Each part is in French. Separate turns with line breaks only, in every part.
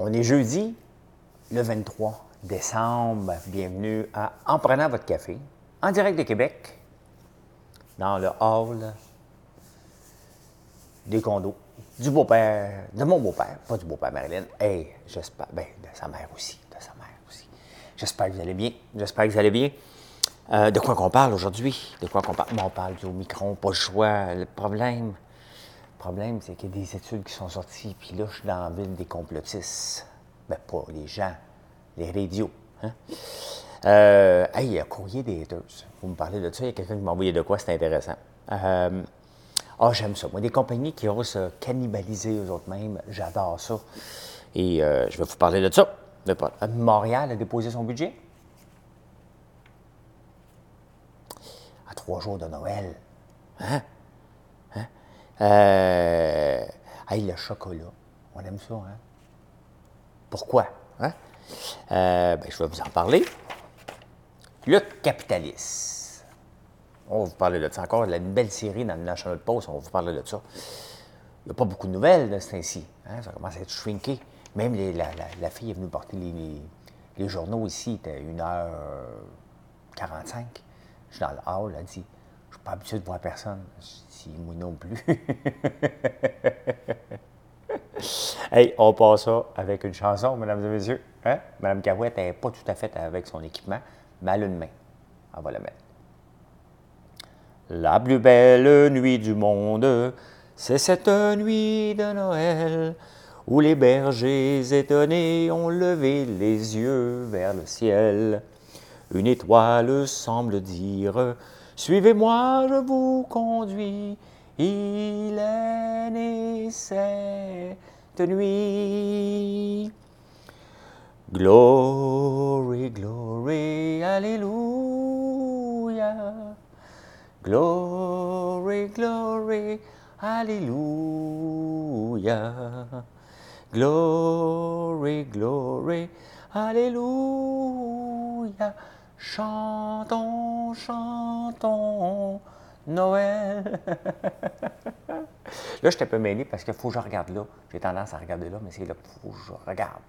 On est jeudi, le 23 décembre. Bienvenue à En prenant votre café, en direct de Québec, dans le hall des condos du beau-père, de mon beau-père, pas du beau-père Marilyn. Hey, j'espère, ben, de sa mère aussi, de sa mère aussi. J'espère que vous allez bien. J'espère que vous allez bien. Euh, de quoi qu'on parle aujourd'hui? De quoi qu'on parle? On parle du micron, pas le choix. Le problème, le problème, c'est qu'il y a des études qui sont sorties, puis là, je suis dans la ville des complotistes. Ben, pas les gens, les radios. Hein? Euh, hey, il y a courrier des haters. Vous me parlez de ça, il y a quelqu'un qui m'a envoyé de quoi, c'est intéressant. Euh, ah, j'aime ça. Moi, des compagnies qui osent se cannibaliser eux autres mêmes, j'adore ça. Et euh, je vais vous parler de ça. De pas- Montréal a déposé son budget. À trois jours de Noël. Hein? Euh, hey, le chocolat. On aime ça, hein? Pourquoi? Hein? Euh, ben, je vais vous en parler. Le capitalisme. On va vous parler de ça encore. Il y a une belle série dans le National Post, on va vous parler de ça. Il n'y a pas beaucoup de nouvelles de ce hein, Ça commence à être shrinké. Même la, fille est venue porter les, journaux ici, il était 1h45. Je suis dans le hall, elle dit Je suis pas habitué de voir personne. Dis Moi non plus. hey, on passe ça avec une chanson, mesdames et messieurs. Hein? Madame Cahouette n'est pas tout à fait avec son équipement, mais elle a une main. On va la mettre. La plus belle nuit du monde, c'est cette nuit de Noël où les bergers étonnés ont levé les yeux vers le ciel. Une étoile semble dire Suivez-moi, je vous conduis. Il est né cette nuit. Glory, glory, Alléluia. Glory, glory, Alléluia. Glory, glory, Alléluia. Chantons, chantons, Noël. là, je un peu mêlé parce qu'il faut que je regarde là. J'ai tendance à regarder là, mais c'est là qu'il faut que je regarde.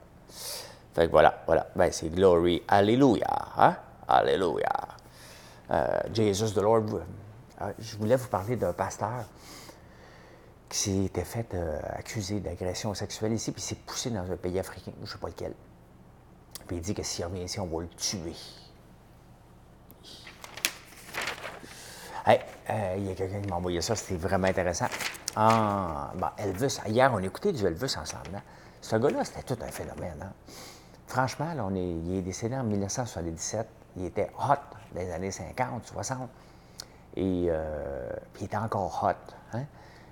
Fait que voilà, voilà. Ben, c'est Glory, Alléluia. Hein? Alléluia. Euh, Jesus the Lord. Euh, je voulais vous parler d'un pasteur qui s'était fait euh, accuser d'agression sexuelle ici, puis s'est poussé dans un pays africain, je ne sais pas lequel. Puis il dit que s'il revient ici, on va le tuer. Euh, il y a quelqu'un qui m'a envoyé ça, c'était vraiment intéressant. Ah, Elvis, hier, on écoutait du Elvis ensemble. hein. Ce gars-là, c'était tout un phénomène. hein. Franchement, là, on est, il est décédé en 1977. Il était hot dans les années 50, 60. Et euh, puis il était encore hot. Hein?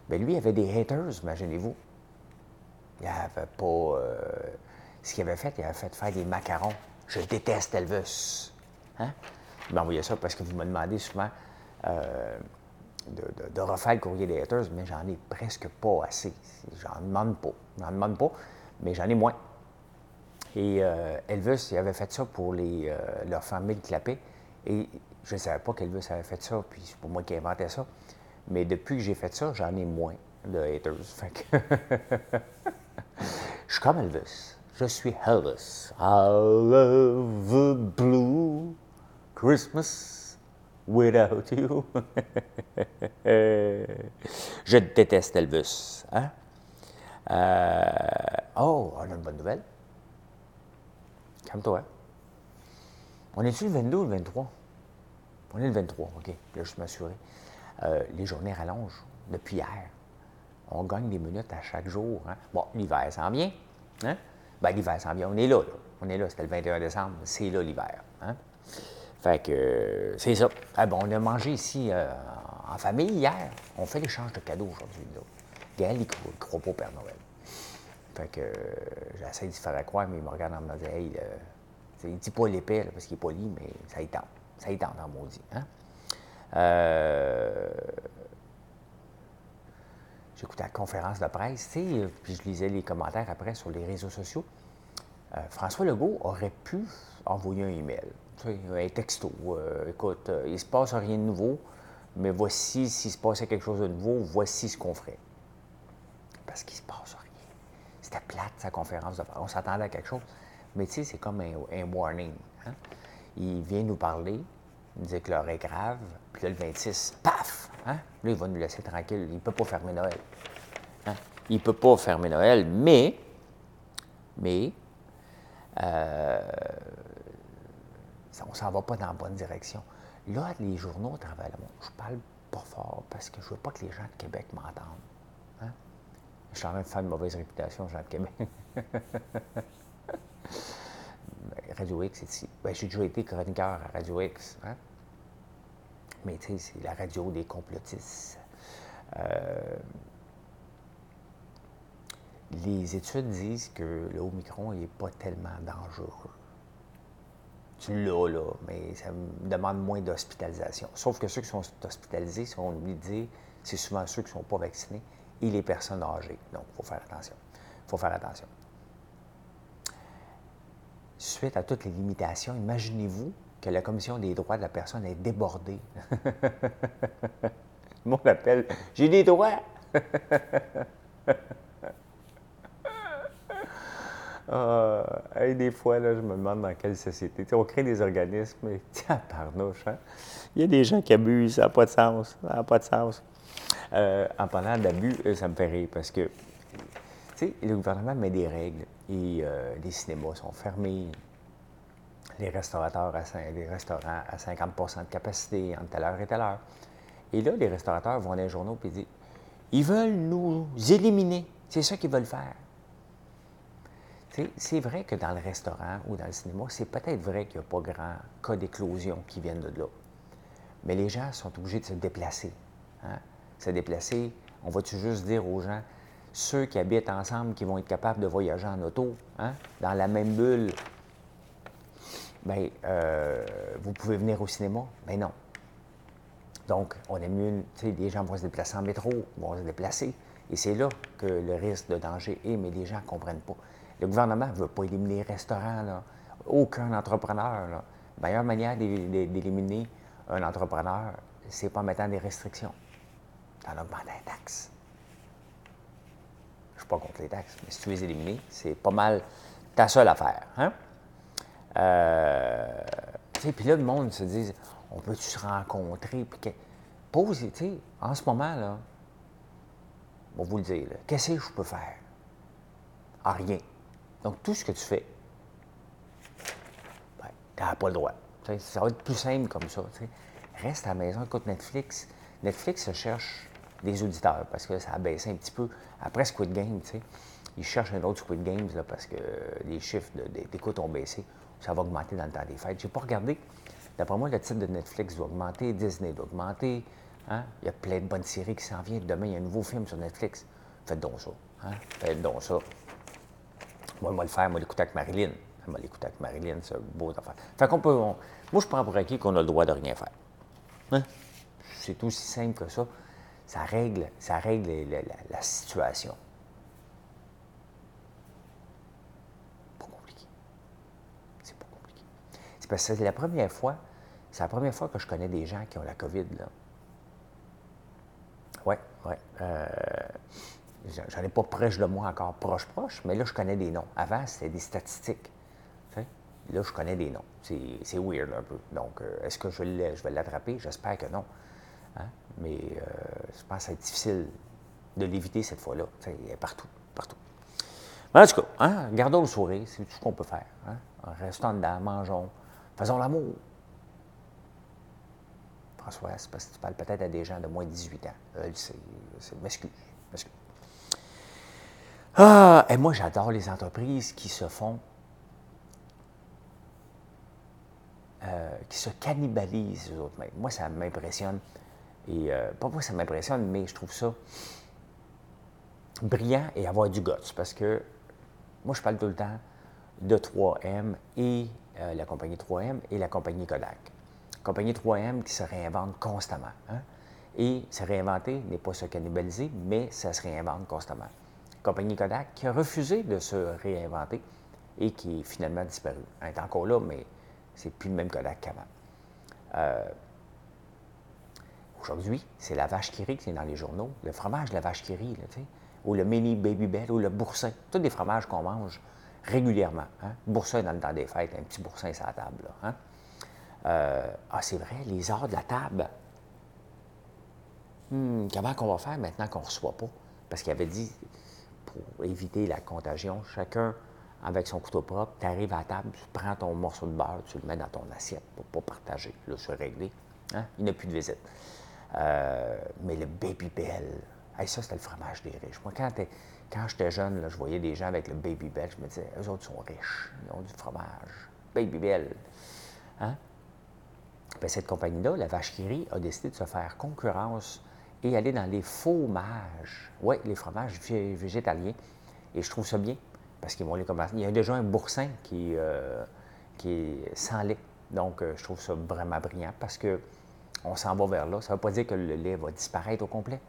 Mais lui, il avait des haters, imaginez-vous. Il avait pas. euh, ce qu'il avait fait, il avait fait faire des macarons. Je déteste Elvis. Hein? Il m'a envoyé ça parce que vous me demandez souvent euh, de, de- de refaire le courrier des haters, mais j'en ai presque pas assez. J'en demande pas. J'en demande pas, mais j'en ai moins. Et euh, Elvis, il avait fait ça pour les, euh, leur famille clapée. Et je ne savais pas qu'Elvis avait fait ça, puis c'est pas moi qui ai inventé ça. Mais depuis que j'ai fait ça, j'en ai moins de haters. Je suis comme Elvis. Je suis Elvis. I love a blue Christmas without you. je déteste Elvis. Hein? Euh, oh, on a une bonne nouvelle. Calme-toi. On est-tu le 22 ou le 23? On est le 23, OK. Là, je m'assurer. Euh, les journées rallongent depuis hier. On gagne des minutes à chaque jour. hein. Bon, l'hiver s'en vient. Hein? Ben, l'hiver s'en vient. On est là, là. On est là. C'était le 21 décembre. C'est là l'hiver. Hein? Fait que euh, c'est ça. Ah, bon, on a mangé ici euh, en famille hier. On fait l'échange de cadeaux aujourd'hui. Gaël, il croit, croit pas au Père Noël. Fait que euh, j'essaie d'y faire croire, mais il me regarde en me disant Hey, il dit pas l'épée parce qu'il est poli, mais ça y tente. Ça y tente en maudit. Hein? Euh, J'écoutais la conférence de presse, tu sais, puis je lisais les commentaires après sur les réseaux sociaux. Euh, François Legault aurait pu envoyer un email, un texto. euh, écoute, euh, il ne se passe rien de nouveau, mais voici, s'il se passait quelque chose de nouveau, voici ce qu'on ferait. Parce qu'il ne se passe rien. C'était plate. sa conférence de. On s'attendait à quelque chose. Mais tu sais, c'est comme un, warning. Hein. Il vient nous parler, il nous dit que l'heure est grave, puis là, le 26, paf! Hein? Là, il va nous laisser tranquille. Il ne peut pas fermer Noël. Hein? Il ne peut pas fermer Noël, mais, mais, euh, on ne s'en va pas dans la bonne direction. Là, les journaux travaillent Je parle pas fort parce que je ne veux pas que les gens de Québec m'entendent. Hein? Je suis en train de faire une mauvaise réputation aux gens de Québec. Radio X, c'est ici. Ben, j'ai déjà été chroniqueur à Radio X. Hein? Mais tu sais, c'est la radio des complotistes. Euh, les études disent que le Omicron n'est pas tellement dangereux. Tu l'as, là, mais ça demande moins d'hospitalisation. Sauf que ceux qui sont hospitalisés, si on oublie de c'est souvent ceux qui ne sont pas vaccinés et les personnes âgées. Donc, il faut faire attention. Il faut faire attention. Suite à toutes les limitations, imaginez-vous que la Commission des droits de la personne est débordée. Le monde appelle J'ai des droits! Euh, des fois, là, je me demande dans quelle société. on crée des organismes, mais tiens, parnouche, hein? Il y a des gens qui abusent, ça n'a pas de sens. Ça n'a pas de sens. Euh, en parlant d'abus, euh, ça me fait rire parce que, tu sais, le gouvernement met des règles et les cinémas sont fermés, les restaurateurs à, restaurants à 50% de capacité entre telle heure et telle heure. Et là, les restaurateurs vont dans les journaux et disent ils veulent nous éliminer. C'est ça qu'ils veulent faire. C'est vrai que dans le restaurant ou dans le cinéma, c'est peut-être vrai qu'il n'y a pas grand cas d'éclosion qui viennent de là. Mais les gens sont obligés de se déplacer. Hein? Se déplacer, on va-tu juste dire aux gens, ceux qui habitent ensemble, qui vont être capables de voyager en auto, hein? dans la même bulle, bien, euh, vous pouvez venir au cinéma? Mais non. Donc, on est mieux, tu sais, les gens vont se déplacer en métro, vont se déplacer. Et c'est là que le risque de danger est, mais les gens ne comprennent pas. Le gouvernement ne veut pas éliminer les restaurants, aucun entrepreneur. La meilleure manière d'éliminer un entrepreneur, c'est pas en mettant des restrictions, en augmentant les taxes. Je ne suis pas contre les taxes, mais si tu les éliminer, c'est pas mal ta seule affaire. Hein? Euh, puis là, le monde se dit on peut-tu se rencontrer? Puis que, tu en ce moment, là, on va vous le dire, qu'est-ce que je peux faire? Ah, rien. Donc, tout ce que tu fais, ben, tu n'as pas le droit. ça va être plus simple comme ça. Reste à la maison, écoute Netflix. Netflix cherche des auditeurs parce que ça a baissé un petit peu. Après Squid Game, ils cherchent un autre Squid Games là, parce que les chiffres d'écoute ont baissé. Ça va augmenter dans le temps des fêtes. Je n'ai pas regardé. D'après moi, le titre de Netflix doit augmenter, Disney doit augmenter. Hein? Il y a plein de bonnes séries qui s'en viennent. Demain, il y a un nouveau film sur Netflix. Faites donc ça. Hein? Faites donc ça. Moi, vais le faire, moi, l'écouter avec Marilyn. Vais l'écouter avec Marilyn, c'est beau affaire. Fait qu'on peut. moi, je prends pour acquis qu'on a le droit de rien faire. Hein? C'est aussi simple que ça. Ça règle, ça règle la, situation. Pas compliqué. C'est pas compliqué. C'est parce que c'est la première fois, c'est la première fois que je connais des gens qui ont la COVID, là. Oui, oui. Euh, J'en ai pas proche de moi encore, proche-proche, mais là, je connais des noms. Avant, c'était des statistiques. Là, je connais des noms. C'est weird un peu. Donc, euh, est-ce que je, je vais l'attraper? J'espère que non. Hein? Mais euh, je pense que ça va être difficile de l'éviter cette fois-là. Il est partout, partout. en tout cas, hein, gardons le sourire, c'est tout ce qu'on peut faire. Hein? Restons dedans, mangeons, faisons l'amour. François, c'est parce que tu parles peut-être à des gens de moins de 18 ans. Euh, c'est m'excuse. Ah, et moi, j'adore les entreprises qui se font, euh, qui se cannibalisent eux autres Moi, ça m'impressionne. Et euh, pas que ça m'impressionne, mais je trouve ça brillant et avoir du guts. Parce que moi, je parle tout le temps de 3M et euh, la compagnie 3M et la compagnie Kodak. Compagnie 3M qui se réinvente constamment. Hein. Et se réinventer n'est pas se cannibaliser, mais ça se réinvente constamment compagnie Kodak, qui a refusé de se réinventer et qui est finalement disparu. Elle est encore là, mais c'est plus le même Kodak qu'avant. Euh, aujourd'hui, c'est la vache qui rit qui est dans les journaux. Le fromage de la vache qui rit, ou le mini Baby Bell, ou le boursin. Tous des fromages qu'on mange régulièrement. Hein? Boursin dans le temps des fêtes, un petit boursin sur la table. Là, hein? euh, ah, c'est vrai, les heures de la table. Hmm, comment qu'on va faire maintenant qu'on ne reçoit pas? Parce qu'il avait dit, pour éviter la contagion, chacun avec son couteau propre, tu arrives à la table, tu prends ton morceau de beurre, tu le mets dans ton assiette pour ne pas partager. Là, c'est réglé. Hein? Il n'y a plus de visite. Euh, mais le Baby Bell, ça, c'était le fromage des riches. Moi, quand, quand j'étais jeune, là, je voyais des gens avec le Baby Bell, je me disais, eux autres sont riches, ils ont du fromage. Baby Bell. Hein? Ben, cette compagnie-là, la Vache qui a décidé de se faire concurrence et aller dans les fromages. Oui, les fromages végétaliens. Et je trouve ça bien parce qu'ils vont les commencer. Il y a déjà un boursin qui, euh, qui est sans lait. Donc, euh, je trouve ça vraiment brillant parce que on s'en va vers là. Ça ne veut pas dire que le lait va disparaître au complet,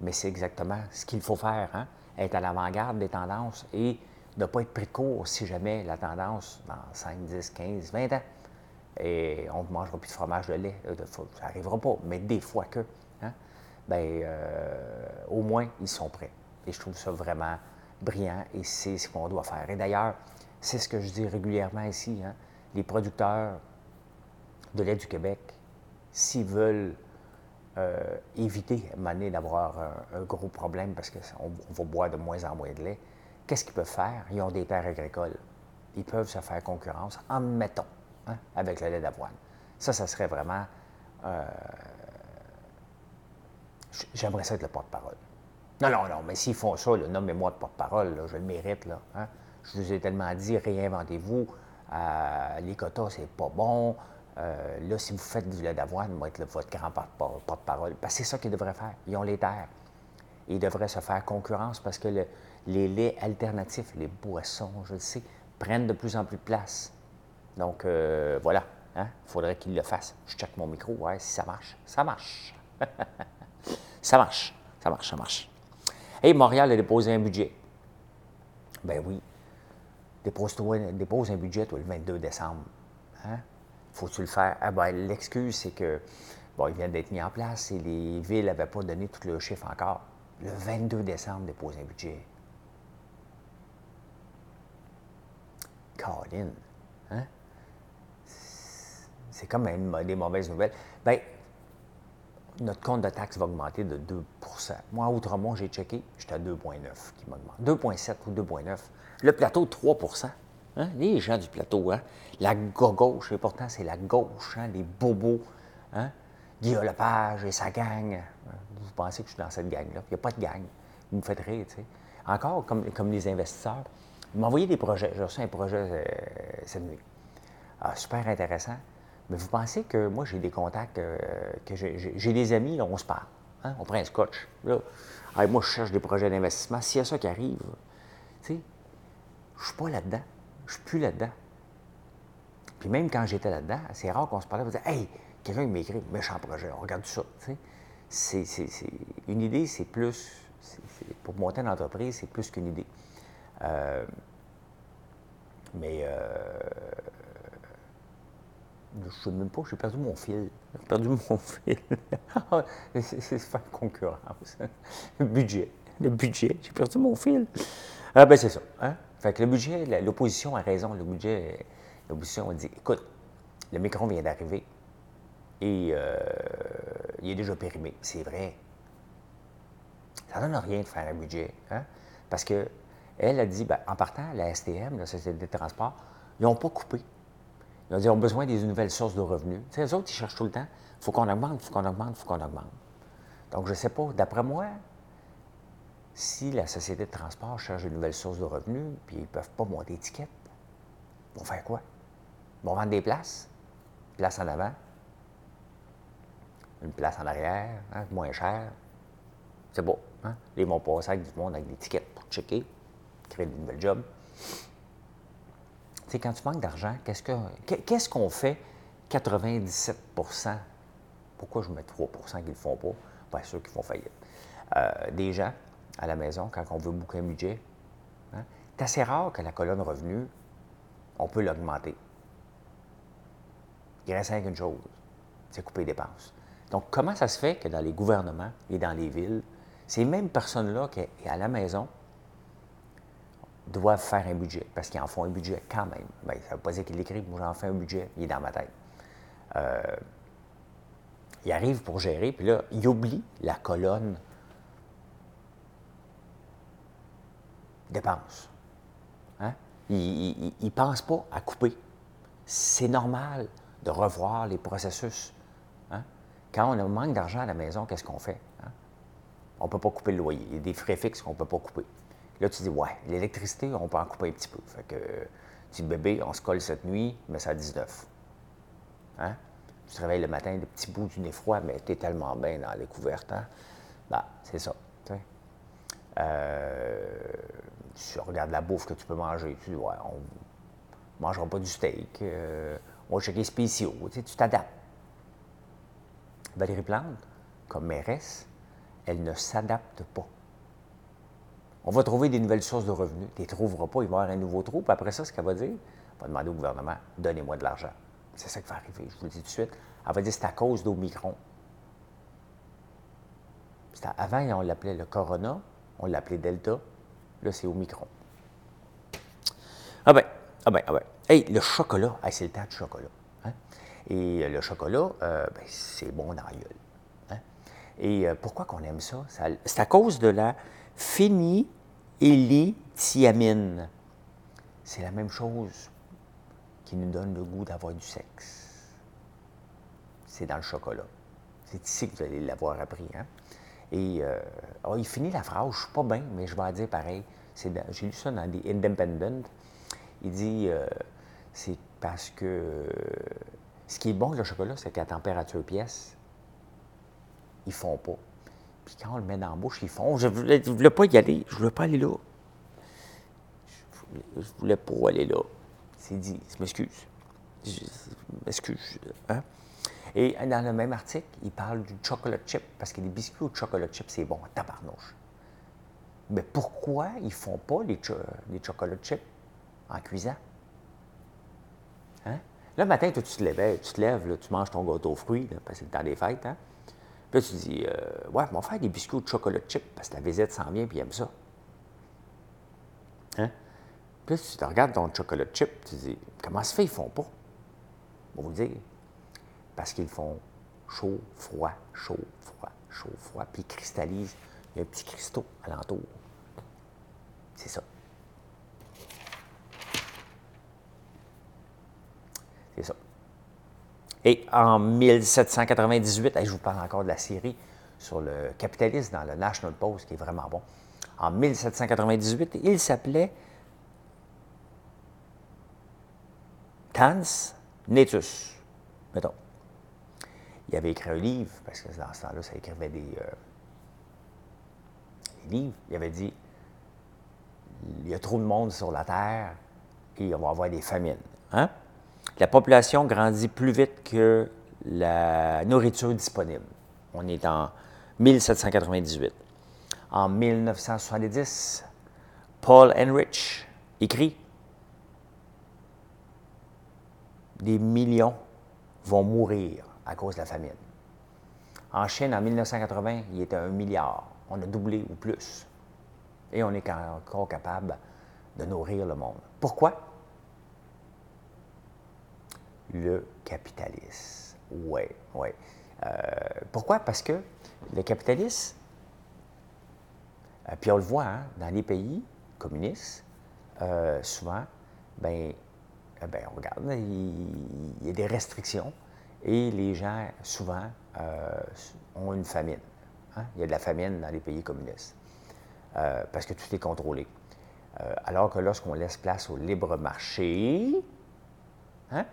mais c'est exactement ce qu'il faut faire. Hein? Être à l'avant-garde des tendances et ne pas être pris court si jamais la tendance, dans 5, 10, 15, 20 ans, et on ne mangera plus de fromage de lait. Euh, ça n'arrivera pas, mais des fois que. Hein? Bien, au moins, ils sont prêts. Et je trouve ça vraiment brillant et c'est ce qu'on doit faire. Et d'ailleurs, c'est ce que je dis régulièrement ici, hein. les producteurs de lait du Québec, s'ils veulent euh, éviter à d'avoir un, gros problème parce qu'on va boire de moins en moins de lait, qu'est-ce qu'ils peuvent faire? Ils ont des terres agricoles. Ils peuvent se faire concurrence, admettons, hein, avec le lait d'avoine. Ça, ça serait vraiment... Euh, j'aimerais ça être le porte-parole. Non, non, non, mais s'ils font ça, nommez-moi de porte-parole, je le mérite. Là, hein. Je vous ai tellement dit, réinventez-vous. Euh, les quotas, c'est pas bon. Euh, là, si vous faites du lait d'avoine, moi, être votre grand porte-parole. Parce que c'est ça qu'ils devraient faire. Ils ont les terres. Ils devraient se faire concurrence parce que les laits alternatifs, les boissons, je le sais, prennent de plus en plus de place. Donc, euh, voilà. Il hein. faudrait qu'ils le fassent. Je check mon micro. Ouais, si ça marche. Ça marche. ça marche. Ça marche, ça marche. Hey, Montréal a déposé un budget. Ben oui. Dépose, dépose un budget, toi, le 22 décembre. Hein? Faut-tu le faire? Ah ben, l'excuse, c'est que, bon, il vient d'être mis en place et les villes n'avaient pas donné tout le chiffre encore. Le 22 décembre, dépose un budget. Colin, hein? C'est comme des mauvaises nouvelles. Bien, notre compte de taxe va augmenter de 2% Moi, à Outremont, j'ai checké, j'étais à 2,9 qui m'augmente. 2,7 ou 2,9 Le plateau, 3% hein? Les gens du plateau, hein? la gauche, et pourtant c'est la gauche, hein? les bobos. Hein? Guillaume Lepage et sa gang. Vous pensez que je suis dans cette gang-là? Il n'y a pas de gang. Vous me faites rire, tu sais. Encore, comme, les investisseurs, m'ont envoyé des projets. J'ai reçu un projet euh, cette nuit. Ah, super intéressant. Mais vous pensez que moi, j'ai des contacts, euh, que j'ai des amis, là, on se parle. Hein? On prend un scotch. Là. moi, je cherche des projets d'investissement. S'il y a ça qui arrive, tu sais, je suis pas là-dedans. Je suis plus là-dedans. Puis même quand j'étais là-dedans, c'est rare qu'on se parlait, on disait Hey, quelqu'un m'écrit, méchant projet, on regarde ça. Une idée, c'est plus. pour monter une entreprise, c'est plus qu'une idée. Euh, mais euh, je ne sais même pas, j'ai perdu mon fil. J'ai perdu mon fil. c'est faire concurrence. Le budget. Le budget, j'ai perdu mon fil. Ah ben c'est ça. Hein? Fait que le budget, l'opposition a raison. Le budget, l'opposition a dit, écoute, le micron vient d'arriver et euh, il est déjà périmé. C'est vrai. Ça ne donne rien de faire un budget. Hein? Parce que elle a dit, ben, en partant, la STM, la Société de transport, ils n'ont pas coupé. Ils ont besoin des nouvelles sources de revenus. Tu sais, les autres, ils cherchent tout le temps. Il faut qu'on augmente, il faut qu'on augmente, il faut qu'on augmente. Donc, je ne sais pas, d'après moi, si la société de transport cherche de nouvelles sources de revenus, puis ils ne peuvent pas monter d'étiquette, ils vont faire quoi? Ils vont vendre des places, place en avant, une place en arrière, hein, moins cher. C'est beau. Hein? Ils vont passer avec du monde avec des tickets pour checker, créer de nouvelles jobs sais, quand tu manques d'argent, qu'est-ce qu'on fait? 97% Pourquoi je mets 3% qu'ils ne le font pas? Bien sûr qu'ils font faillite. Euh, des gens à la maison, quand on veut boucler un budget, hein, c'est assez rare que la colonne revenu, on peut l'augmenter. Il reste rien qu'une chose, c'est couper les dépenses. Donc, comment ça se fait que dans les gouvernements et dans les villes, Ces mêmes personnes-là qui, à la maison, doivent faire un budget, parce qu'ils en font un budget quand même. Bien, ça ne veut pas dire qu'ils l'écrivent, moi j'en fais un budget, il est dans ma tête. Euh, il arrive pour gérer, puis là, il oublie la colonne dépense. Hein? Il ne pense pas à couper. C'est normal de revoir les processus. Hein? Quand on a manque d'argent à la maison, qu'est-ce qu'on fait? Hein? On ne peut pas couper le loyer. Il y a des frais fixes qu'on ne peut pas couper. Là, tu dis, ouais, l'électricité, on peut en couper un petit peu. Fait que, petit bébé, on se colle cette nuit, mais ça à 19. Hein? Tu te réveilles le matin, des petits bouts du nez froid, mais tu es tellement bien dans les couvertes. Hein? Ben, c'est ça. Euh, tu regardes la bouffe que tu peux manger, tu dis, ouais, on ne mangera pas du steak, euh, on va checker spéciaux, tu t'adaptes. Valérie Plante, comme mairesse, elle ne s'adapte pas. On va trouver des nouvelles sources de revenus. Tu ne les trouveras pas, il va y avoir un nouveau trou. Puis après ça, ce qu'elle va dire, elle va demander au gouvernement donnez-moi de l'argent. C'est ça qui va arriver, je vous le dis tout de suite. Elle va dire c'est à cause d'Omicron. Avant, on l'appelait le Corona, on l'appelait Delta. Là, c'est Omicron. Ah ben, ah ben, ah ben. Hey, le chocolat, c'est le temps de chocolat. Hein? Et euh, le chocolat, euh, ben, c'est bon dans la gueule. Hein? Et euh, pourquoi qu'on aime ça? c'est à cause de la phénylithiamine. C'est la même chose qui nous donne le goût d'avoir du sexe. C'est dans le chocolat. C'est ici que vous allez l'avoir appris. Hein? Et euh, oh, il finit la phrase, je ne suis pas bien, mais je vais dire pareil. J'ai lu ça dans des Independent. Il dit euh, c'est parce que ce qui est bon avec le chocolat, c'est qu'à température pièce, ils ne font pas. Puis quand on le met dans la bouche, ils font. Je ne voulais, voulais, pas y aller. Je ne voulais pas aller là. Je voulais pas aller là. C'est dit, je m'excuse. Je m'excuse. Hein? Et dans le même article, il parle du chocolate chip, parce que les biscuits au chocolate chip, c'est bon, tabarnouche. Mais pourquoi ils ne font pas les, chocolate chips en cuisant? Hein? Le matin, tu te lèves, tu te lèves, tu manges ton gâteau aux fruits, parce que c'est le temps des fêtes. Hein? Puis là, tu dis, euh, ouais, on va faire des biscuits au chocolate chip, parce que la visite s'en vient, puis il aime ça. Hein? Puis là, tu te regardes ton chocolate chip, tu te dis, comment ça fait, ils font pas? On va vous dire. Parce qu'ils font chaud, froid, chaud, froid, chaud, froid, puis ils cristallisent. Il y a un petit cristaux alentour. C'est ça. C'est ça. Et en 1798, je vous parle encore de la série sur le capitalisme dans le National Post, qui est vraiment bon. En 1798, il s'appelait Tans Netus, mettons. Il avait écrit un livre, parce que dans ce temps-là, ça écrivait des, euh, des, livres. Il avait dit il y a trop de monde sur la Terre et on va avoir des famines. Hein? La population grandit plus vite que la nourriture disponible. On est en 1798. En 1970, Paul Enrich écrit des millions vont mourir à cause de la famine. En Chine, en 1980, il était un milliard. On a doublé ou plus. Et on est encore capable de nourrir le monde. Pourquoi? Le capitalisme. Oui, oui. Euh, pourquoi? Parce que le capitalisme, euh, puis on le voit hein, dans les pays communistes, euh, souvent, ben bien, on regarde, il, y a des restrictions et les gens, souvent, ont une famine. Hein. Il y a de la famine dans les pays communistes parce que tout est contrôlé. Alors que lorsqu'on laisse place au libre marché, hein,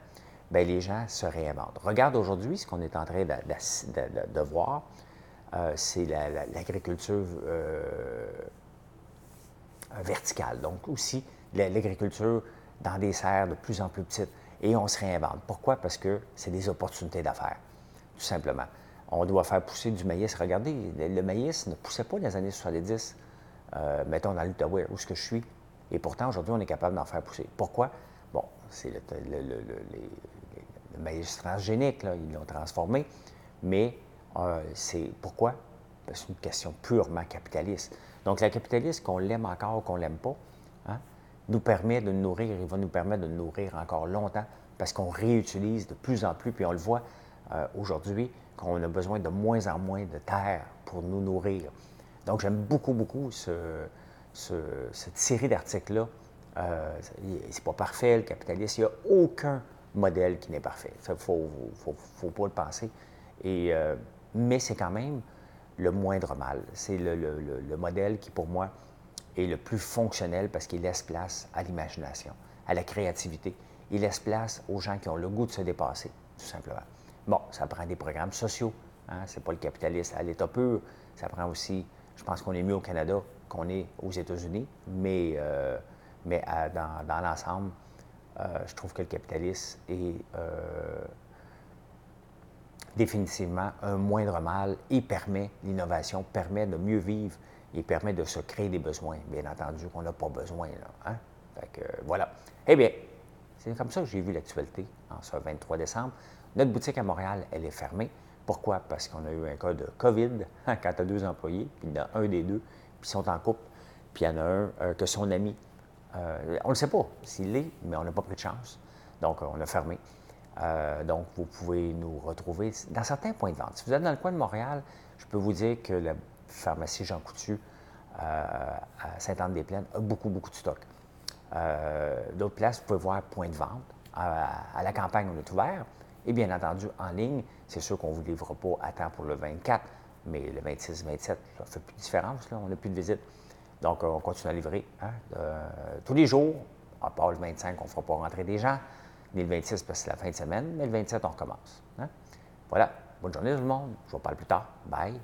bien, les gens se réinventent. Regarde aujourd'hui ce qu'on est en train de, voir, c'est l'agriculture verticale. Donc aussi l'agriculture dans des serres de plus en plus petites. Et on se réinvente. Pourquoi? Parce que c'est des opportunités d'affaires, tout simplement. On doit faire pousser du maïs. Regardez, le maïs ne poussait pas dans les années 70, euh, mettons dans l'Outaouais, où je suis. Et pourtant, aujourd'hui, on est capable d'en faire pousser. Pourquoi? C'est le, maïs transgénique, ils l'ont transformé. Mais euh, c'est pourquoi? C'est une question purement capitaliste. Donc, la capitaliste, qu'on l'aime encore ou qu'on ne l'aime pas, hein, nous permet de nous nourrir, il va nous permettre de nous nourrir encore longtemps parce qu'on réutilise de plus en plus, puis on le voit euh, aujourd'hui, qu'on a besoin de moins en moins de terre pour nous nourrir. Donc, j'aime beaucoup, beaucoup cette série d'articles-là. Euh, c'est pas parfait, le capitalisme. Il n'y a aucun modèle qui n'est parfait. Il ne faut, pas le penser. Euh, mais c'est quand même le moindre mal. C'est le, modèle qui, pour moi, est le plus fonctionnel parce qu'il laisse place à l'imagination, à la créativité. Il laisse place aux gens qui ont le goût de se dépasser, tout simplement. Bon, ça prend des programmes sociaux. Hein? Ce n'est pas le capitalisme à l'état pur. Ça prend aussi, je pense qu'on est mieux au Canada qu'on est aux États-Unis, mais, euh, mais dans, l'ensemble, euh, je trouve que le capitalisme est euh, définitivement un moindre mal et permet l'innovation, permet de mieux vivre et permet de se créer des besoins, bien entendu, qu'on n'a pas besoin. Là, hein? Fait que, voilà. Eh bien, c'est comme ça que j'ai vu l'actualité en ce 23 décembre. Notre boutique à Montréal, elle est fermée. Pourquoi? Parce qu'on a eu un cas de COVID quand tu as deux employés, puis a un des deux, puis ils sont en couple, puis il y en a un euh, que son ami. Euh, on ne sait pas s'il l'est, mais on n'a pas pris de chance. Donc, on a fermé. Euh, donc, vous pouvez nous retrouver dans certains points de vente. Si vous êtes dans le coin de Montréal, je peux vous dire que la pharmacie Jean Coutu à Sainte-Anne-des-Plaines a beaucoup, beaucoup de stock. D'autres places, vous pouvez voir point de vente. à la campagne, on est ouvert. Et bien entendu, en ligne, c'est sûr qu'on ne vous livre pas à temps pour le 24, mais le 26, 27, ça ne fait plus de différence, on n'a plus de visite. Donc, on continue à livrer hein, tous les jours, à part le 25, on ne fera pas rentrer des gens, ni le 26 parce que c'est la fin de semaine, mais le 27, on recommence. Hein. Voilà. Bonne journée tout le monde. Je vous parle plus tard. Bye.